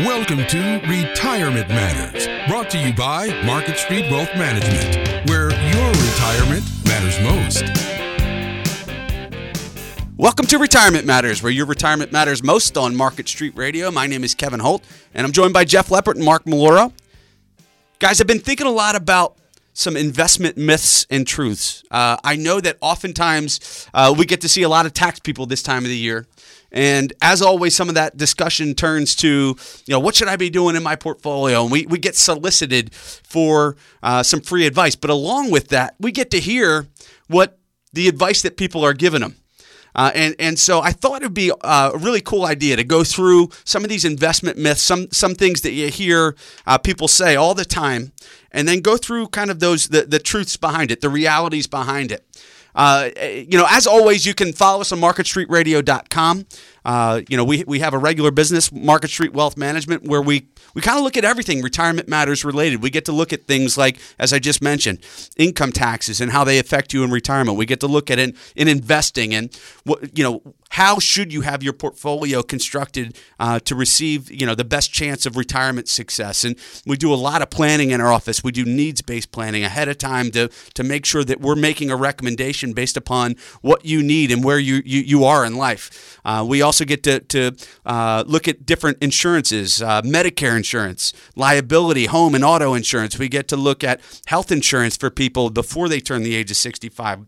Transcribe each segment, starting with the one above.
Welcome to Retirement Matters, brought to you by Market Street Wealth Management, where your retirement matters most. Welcome to Retirement Matters, where your retirement matters most on Market Street Radio. My name is Kevin Holt, and I'm joined by Jeff Leppert and Mark Maloro. Guys, I've been thinking a lot about some investment myths and truths. Uh, I know that oftentimes uh, we get to see a lot of tax people this time of the year. And as always, some of that discussion turns to, you know, what should I be doing in my portfolio? And we, we get solicited for uh, some free advice. But along with that, we get to hear what the advice that people are giving them. Uh, and and so I thought it would be uh, a really cool idea to go through some of these investment myths, some some things that you hear uh, people say all the time, and then go through kind of those the, the truths behind it, the realities behind it. Uh, you know, as always, you can follow us on marketstreetradio.com. Uh, you know, we, we have a regular business, Market Street Wealth Management, where we, we kind of look at everything retirement matters related. We get to look at things like, as I just mentioned, income taxes and how they affect you in retirement. We get to look at in, in investing and what, you know, how should you have your portfolio constructed uh, to receive you know the best chance of retirement success and we do a lot of planning in our office we do needs-based planning ahead of time to to make sure that we're making a recommendation based upon what you need and where you you, you are in life uh, we also get to, to uh, look at different insurances uh, medicare insurance liability home and auto insurance. We get to look at health insurance for people before they turn the age of 65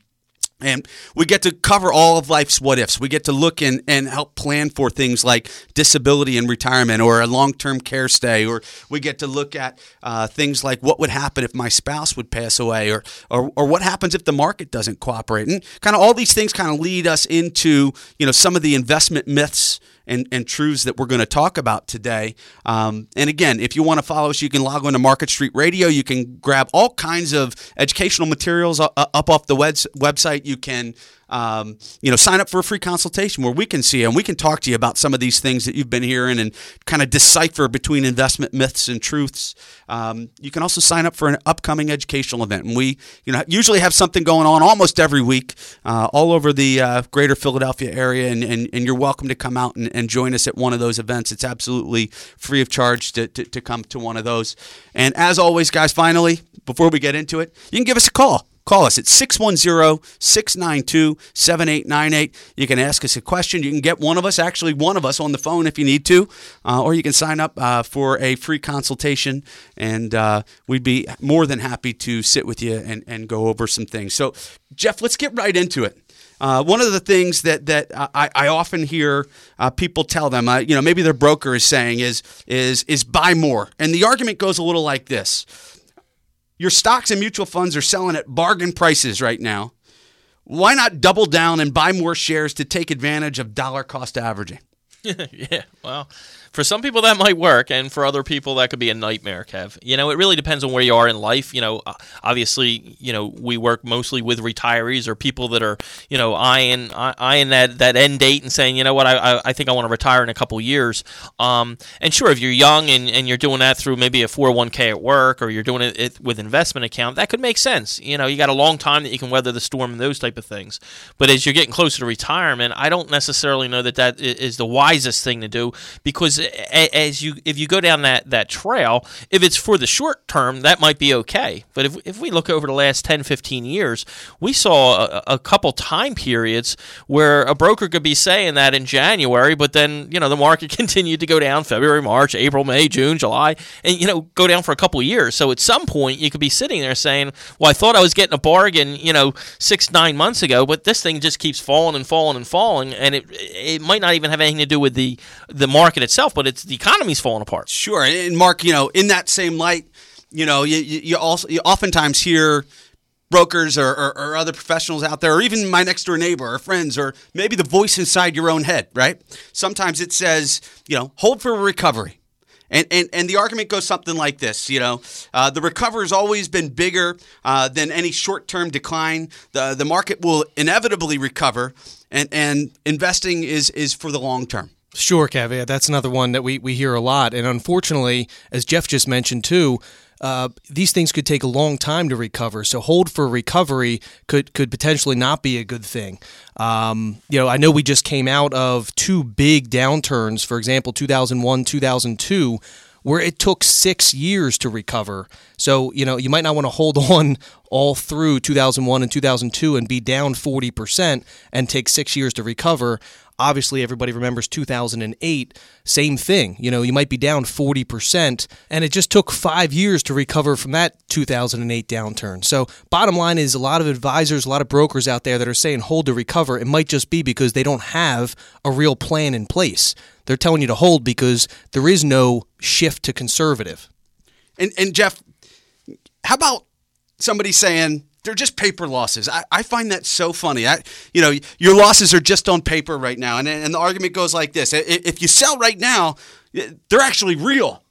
and we get to cover all of life's what ifs. We get to look and, and help plan for things like disability and retirement or a long term care stay. Or we get to look at uh, things like what would happen if my spouse would pass away or, or, or what happens if the market doesn't cooperate. And kind of all these things kind of lead us into, you know, some of the investment myths and, and truths that we're going to talk about today. Um, and again, if you want to follow us, you can log on to Market Street Radio. You can grab all kinds of educational materials up off the website. You can um, you know, sign up for a free consultation where we can see you and we can talk to you about some of these things that you've been hearing and kind of decipher between investment myths and truths. Um, you can also sign up for an upcoming educational event, and we, you know, usually have something going on almost every week, uh, all over the uh, greater Philadelphia area, and, and, and, you're welcome to come out and, and, join us at one of those events. It's absolutely free of charge to, to, to come to one of those. And as always, guys, finally, before we get into it, you can give us a call. Call us at 610 692 7898. You can ask us a question. You can get one of us, actually, one of us on the phone if you need to, uh, or you can sign up uh, for a free consultation, and uh, we'd be more than happy to sit with you and, and go over some things. So, Jeff, let's get right into it. Uh, one of the things that that I, I often hear uh, people tell them, uh, you know, maybe their broker is saying is is is buy more, and the argument goes a little like this: your stocks and mutual funds are selling at bargain prices right now. Why not double down and buy more shares to take advantage of dollar cost averaging? yeah, well, for some people that might work, and for other people that could be a nightmare. Kev, you know, it really depends on where you are in life. You know, obviously, you know, we work mostly with retirees or people that are, you know, eyeing eyeing that, that end date and saying, you know what, I, I think I want to retire in a couple years. Um, and sure, if you're young and, and you're doing that through maybe a 401k at work or you're doing it with investment account, that could make sense. You know, you got a long time that you can weather the storm and those type of things. But as you're getting closer to retirement, I don't necessarily know that that is the wisest thing to do because as you if you go down that that trail, if it's for the short term, that might be okay. But if if we look over the last 10, 15 years, we saw a, a couple time periods where a broker could be saying that in January, but then you know the market continued to go down February, March, April, May, June, July, and you know go down for a couple years. So at some point, you could be sitting there saying, "Well, I thought I was getting a bargain, you know, six nine months ago, but this thing just keeps falling and falling and falling, and it it might not even have anything to do with the the market itself, but it's the economy's falling apart. Sure, and Mark, you know, in that same light, you know, you, you also you oftentimes hear brokers or, or, or, other professionals out there, or even my next door neighbor or friends, or maybe the voice inside your own head, right? Sometimes it says, you know, hold for recovery. And, and, and the argument goes something like this, you know, uh, the recovery has always been bigger uh, than any short-term decline. The, the market will inevitably recover, and, and investing is, is for the long term. Sure, caveat. That's another one that we, we hear a lot. And unfortunately, as Jeff just mentioned too, uh, these things could take a long time to recover. So hold for recovery could could potentially not be a good thing. Um, you know, I know we just came out of two big downturns. For example, 2001, 2002 where it took six years to recover. So, you know, you might not want to hold on all through 2001 and 2002 and be down 40% and take six years to recover. Obviously, everybody remembers 2008, same thing. You know, you might be down 40%, and it just took five years to recover from that 2008 downturn. So, bottom line is a lot of advisors, a lot of brokers out there that are saying hold to recover. It might just be because they don't have a real plan in place. They're telling you to hold because there is no shift to conservative. And, and Jeff, how about somebody saying they're just paper losses? I, I find that so funny. I, you know, your losses are just on paper right now, and and the argument goes like this: if you sell right now, they're actually real.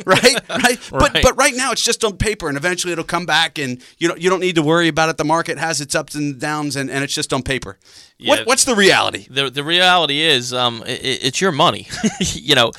right? right? But Right. but right now it's just on paper, and eventually it'll come back, and you don't you don't need to worry about it. The market has its ups and downs, and, and it's just on paper. Yeah. What what's the reality? the the reality is um i i- it's your money you know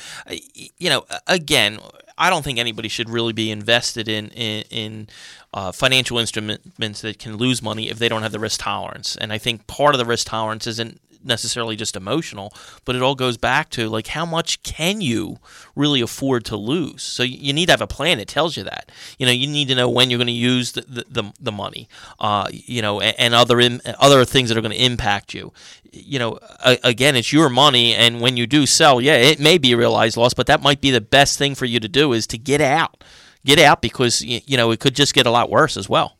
you know again i don't think anybody should really be invested in in, in uh, financial instruments that can lose money if they don't have the risk tolerance. And i think part of the risk tolerance isn't necessarily just emotional but it all goes back to like how much can you really afford to lose? So you need to have a plan that tells you that. You know you need to know when you're going to use the, the, the, the money uh, you know and, and other Im- other things that are going to impact you. You know a, again it's your money and when you do sell yeah it may be a realized loss but that might be the best thing for you to do is to get out. Get out because you know it could just get a lot worse as well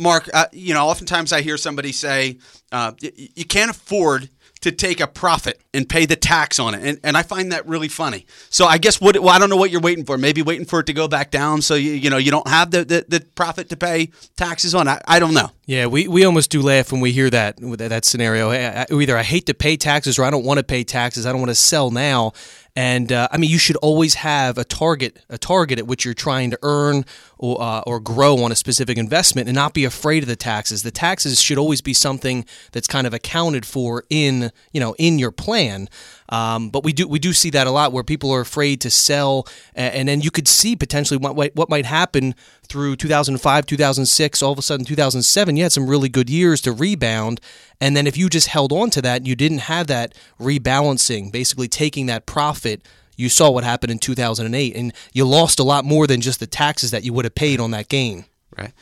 Mark, uh, you know, oftentimes I hear somebody say, uh, you can't afford to take a profit and pay the tax on it. And, and I find that really funny. So I guess what, well, I don't know what you're waiting for. Maybe waiting for it to go back down so you, you know, you don't have the, the, the profit to pay taxes on. I, I don't know. Yeah, we, we almost do laugh when we hear that that, scenario. Hey, I, either I hate to pay taxes or I don't want to pay taxes. I don't want to sell now. And uh, I mean, you should always have a target, a target at which you're trying to earn or uh, or grow on a specific investment, and not be afraid of the taxes. The taxes should always be something that's kind of accounted for in you know in your plan. Um, but we do we do see that a lot where people are afraid to sell, and then you could see potentially what what might happen through 2005, 2006. All of a sudden, 2007, you had some really good years to rebound, and then if you just held on to that, you didn't have that rebalancing, basically taking that profit. You saw what happened in 2008, and you lost a lot more than just the taxes that you would have paid on that gain. Right.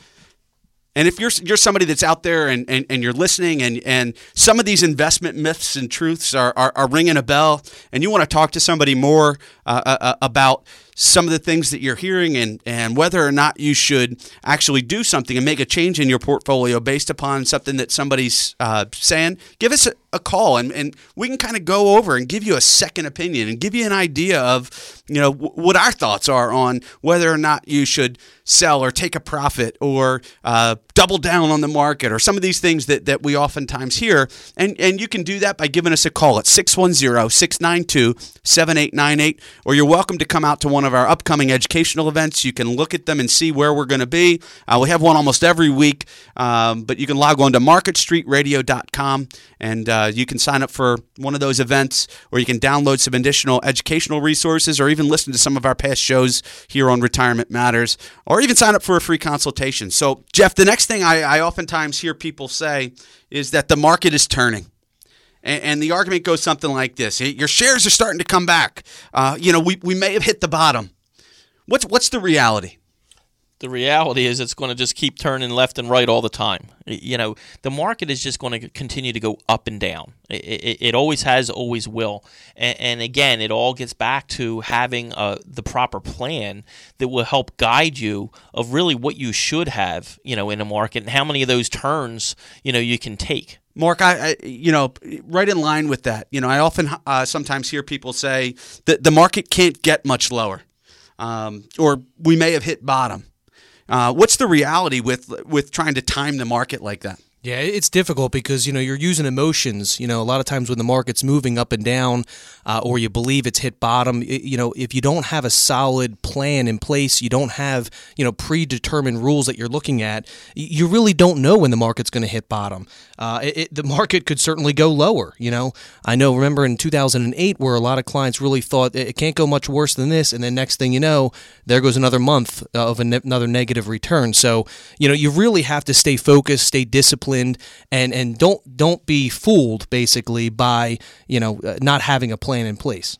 And if you're you're somebody that's out there and, and, and you're listening and, and some of these investment myths and truths are, are, are ringing a bell and you want to talk to somebody more uh, uh, about some of the things that you're hearing and, and whether or not you should actually do something and make a change in your portfolio based upon something that somebody's uh, saying, give us a, a call and, and we can kind of go over and give you a second opinion and give you an idea of you know w- what our thoughts are on whether or not you should sell or take a profit or uh, double down on the market or some of these things that, that we oftentimes hear. And and you can do that by giving us a call at 610-692-7898 or you're welcome to come out to one of our upcoming educational events. You can look at them and see where we're going to be. Uh, we have one almost every week um, but you can log on to marketstreetradio.com and uh, you can sign up for one of those events or you can download some additional educational resources or even listen to some of our past shows here on retirement matters or even sign up for a free consultation. So jeff the next thing i, I oftentimes hear people say is that the market is turning and, the argument goes something like this your shares are starting to come back uh, you know we, we may have hit the bottom what's, what's the reality the reality is it's going to just keep turning left and right all the time. You know, the market is just going to continue to go up and down. It, it, it always has, always will. And, and again, it all gets back to having uh, the proper plan that will help guide you of really what you should have, you know, in a market and how many of those turns, you know, you can take. Mark, I, I, you know, right in line with that. You know, I often uh, sometimes hear people say that the market can't get much lower, um, or we may have hit bottom. Uh, what's the reality with with trying to time the market like that? Yeah, it's difficult because you know you're using emotions. You know, a lot of times when the market's moving up and down, uh, or you believe it's hit bottom, it, you know, if you don't have a solid plan in place, you don't have you know predetermined rules that you're looking at, you really don't know when the market's going to hit bottom. Uh, it, it, the market could certainly go lower. You know, I know. Remember in 2008, where a lot of clients really thought it can't go much worse than this, and then next thing you know, there goes another month of ne- another negative return. So you know, you really have to stay focused, stay disciplined disciplined and and don't don't be fooled basically by you know uh, not having a plan in place.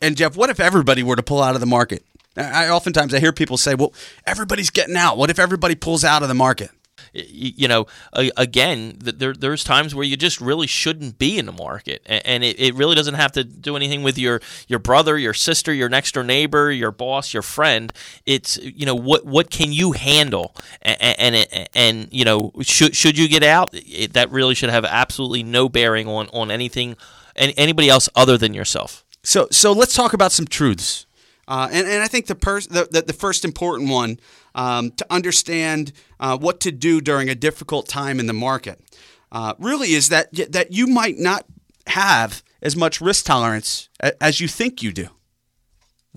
And Jeff, what if everybody were to pull out of the market? I oftentimes I hear people say, "Well, everybody's getting out. What if everybody pulls out of the market?" You know, again, there, there's times where you just really shouldn't be in the market, and it, it really doesn't have to do anything with your your brother, your sister, your next door neighbor, your boss, your friend. It's you know what what can you handle, and and, and you know should should you get out? It, that really should have absolutely no bearing on on anything, and anybody else other than yourself. So so let's talk about some truths. Uh, and, and I think the, pers- the, the, the first important one um, to understand uh, what to do during a difficult time in the market uh, really is that that you might not have as much risk tolerance as you think you do.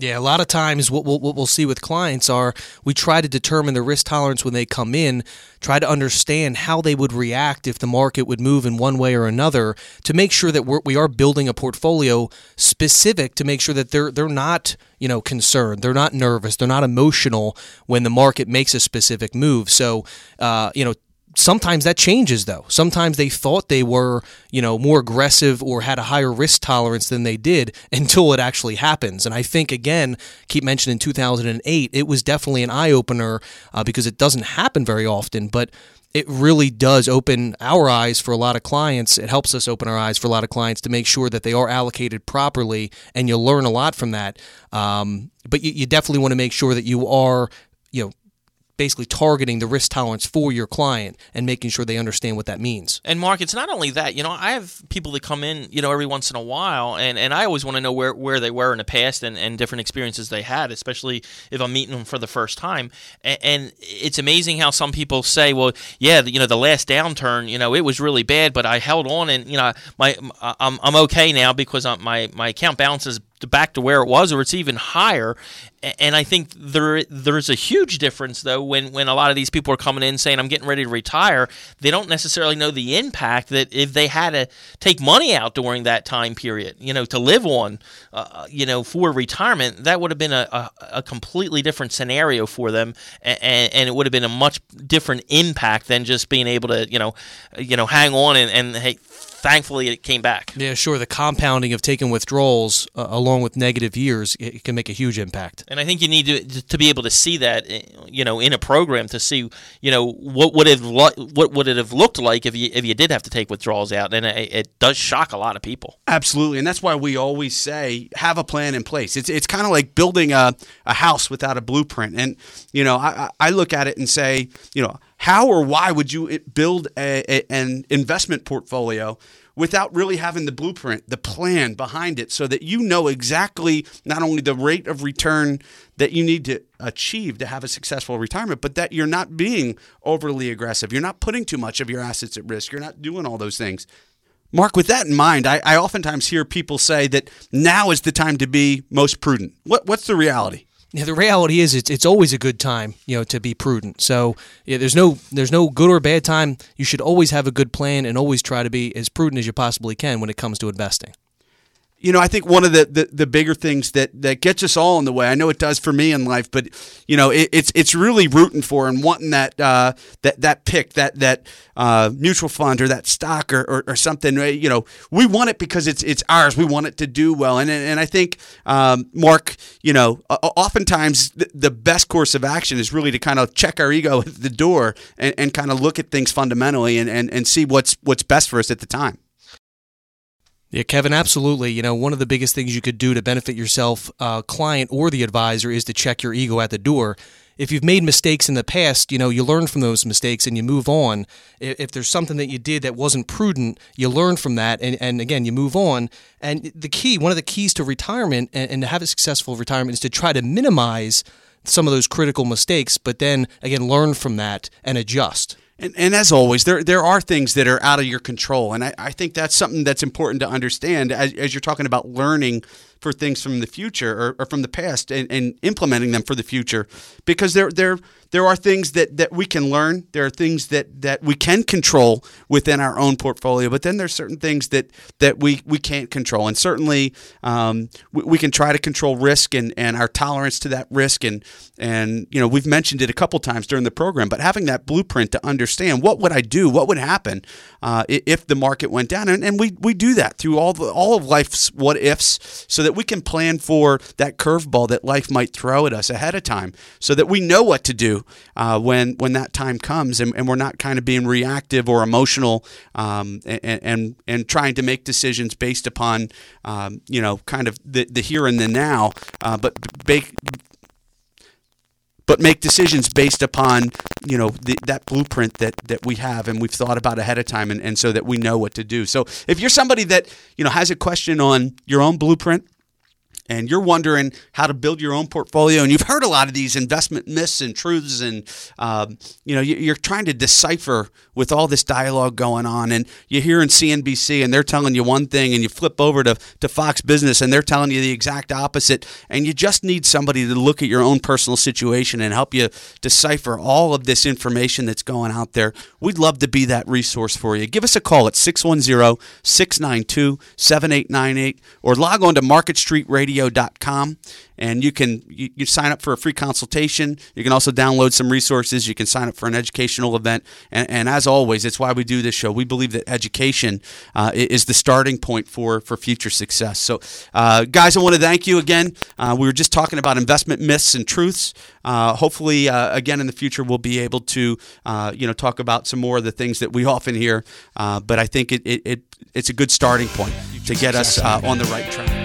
Yeah, a lot of times what we'll, what we'll see with clients are we try to determine the risk tolerance when they come in, try to understand how they would react if the market would move in one way or another to make sure that we're, we are building a portfolio specific to make sure that they're they're not you know concerned, they're not nervous, they're not emotional when the market makes a specific move. So uh, you know sometimes that changes though. Sometimes they thought they were, you know, more aggressive or had a higher risk tolerance than they did until it actually happens. And I think again, keep mentioning 2008, it was definitely an eye opener uh, because it doesn't happen very often, but it really does open our eyes for a lot of clients. It helps us open our eyes for a lot of clients to make sure that they are allocated properly, and you'll learn a lot from that. Um, but you, you definitely want to make sure that you are, you know, basically targeting the risk tolerance for your client and making sure they understand what that means. And Mark, it's not only that. You know, I have people that come in, you know, every once in a while, and, and I always want to know where, where they were in the past and, and different experiences they had, especially if I'm meeting them for the first time. And, and it's amazing how some people say, well, yeah, you know, the last downturn, you know, it was really bad, but I held on, and you know, my I'm, I'm okay now because my my account balance is back to where it was, or it's even higher. And I think there there's a huge difference though when when a lot of these people are coming in saying I'm getting ready to retire. They don't necessarily know the impact that if they had to take money out during that time period, you know, to live on, uh, you know, for retirement, that would have been a, a, a completely different scenario for them, and, and, it would have been a much different impact than just being able to, you know, you know, hang on and, and hey, thankfully it came back. Yeah, sure. The compounding of taking withdrawals uh, along with negative years it can make a huge impact. And I think you need to to be able to see that, eh, you know, in a program to see, you know, what would it lo- what would it have looked like if you if you did have to take withdrawals out, and it, it does shock a lot of people. Absolutely, and that's why we always say have a plan in place. It's it's kind of like building a a house without a blueprint, and you know, I I look at it and say, you know how or why would you build a, a, an investment portfolio without really having the blueprint, the plan behind it, so that you know exactly not only the rate of return that you need to achieve to have a successful retirement, but that you're not being overly aggressive. You're not putting too much of your assets at risk. You're not doing all those things. Mark, with that in mind, I, I oftentimes hear people say that now is the time to be most prudent. What, what's the reality? Yeah, the reality is it's it's always a good time, you know, to be prudent. So yeah, there's no there's no good or bad time. You should always have a good plan and always try to be as prudent as you possibly can when it comes to investing you know, I think one of the, the, the, bigger things that, that gets us all in the way. I know it does for me in life, but you know, it, it's it's really rooting for and wanting that uh, that that pick, that that uh, mutual fund or that stock or, or, or, something. You know, we want it because it's it's ours. We want it to do well, and and I think um, Mark, you know, oftentimes the, the, best course of action is really to kind of check our ego at the door and, and kind of look at things fundamentally and, and, and see what's what's best for us at the time. Yeah, Kevin, absolutely. You know, one of the biggest things you could do to benefit yourself, uh, client or the advisor, is to check your ego at the door. If you've made mistakes in the past, you know, you learn from those mistakes and you move on. If there's something that you did that wasn't prudent, you learn from that and, and again, you move on. And the key, one of the keys to retirement and, and to have a successful retirement is to try to minimize some of those critical mistakes, but then again, learn from that and adjust. And, and as always, there there are things that are out of your control, and I, I think that's something that's important to understand as, as you're talking about learning for things from the future or, or from the past and, and, implementing them for the future, because there there there are things that, that we can learn. There are things that, that we can control within our own portfolio, but then there's certain things that that we, we can't control, and certainly um, we, we, can try to control risk and, and our tolerance to that risk, and and you know we've mentioned it a couple times during the program, but having that blueprint to understand what would I do, what would happen uh, if the market went down, and, and we, we do that through all the all of life's what ifs, so that we can plan for that curveball that life might throw at us ahead of time, so that we know what to do uh, when when that time comes, and, and, we're not kind of being reactive or emotional, um, and, and and trying to make decisions based upon um, you know kind of the, the here and the now, uh, but bake but make decisions based upon you know the, that blueprint that that we have and we've thought about ahead of time and, and so that we know what to do. So if you're somebody that you know has a question on your own blueprint and you're wondering how to build your own portfolio, and you've heard a lot of these investment myths and truths, and um, you know you're trying to decipher with all this dialogue going on, and you hear in CNBC, and they're telling you one thing, and you flip over to, to Fox Business, and they're telling you the exact opposite, and you just need somebody to look at your own personal situation and help you decipher all of this information that's going out there. We'd love to be that resource for you. Give us a call at 610 692 7898 or log on to Market Street Radio radio.com and you can you, you, sign up for a free consultation. You can also download some resources. You can sign up for an educational event. And, and as always, it's why we do this show. We believe that education uh, is the starting point for for future success. So, uh, guys, I want to thank you again. Uh, we were just talking about investment myths and truths. Uh, hopefully, uh, again in the future, we'll be able to uh, you know talk about some more of the things that we often hear. but I think it, it, it it's a good starting point to get us on the right track.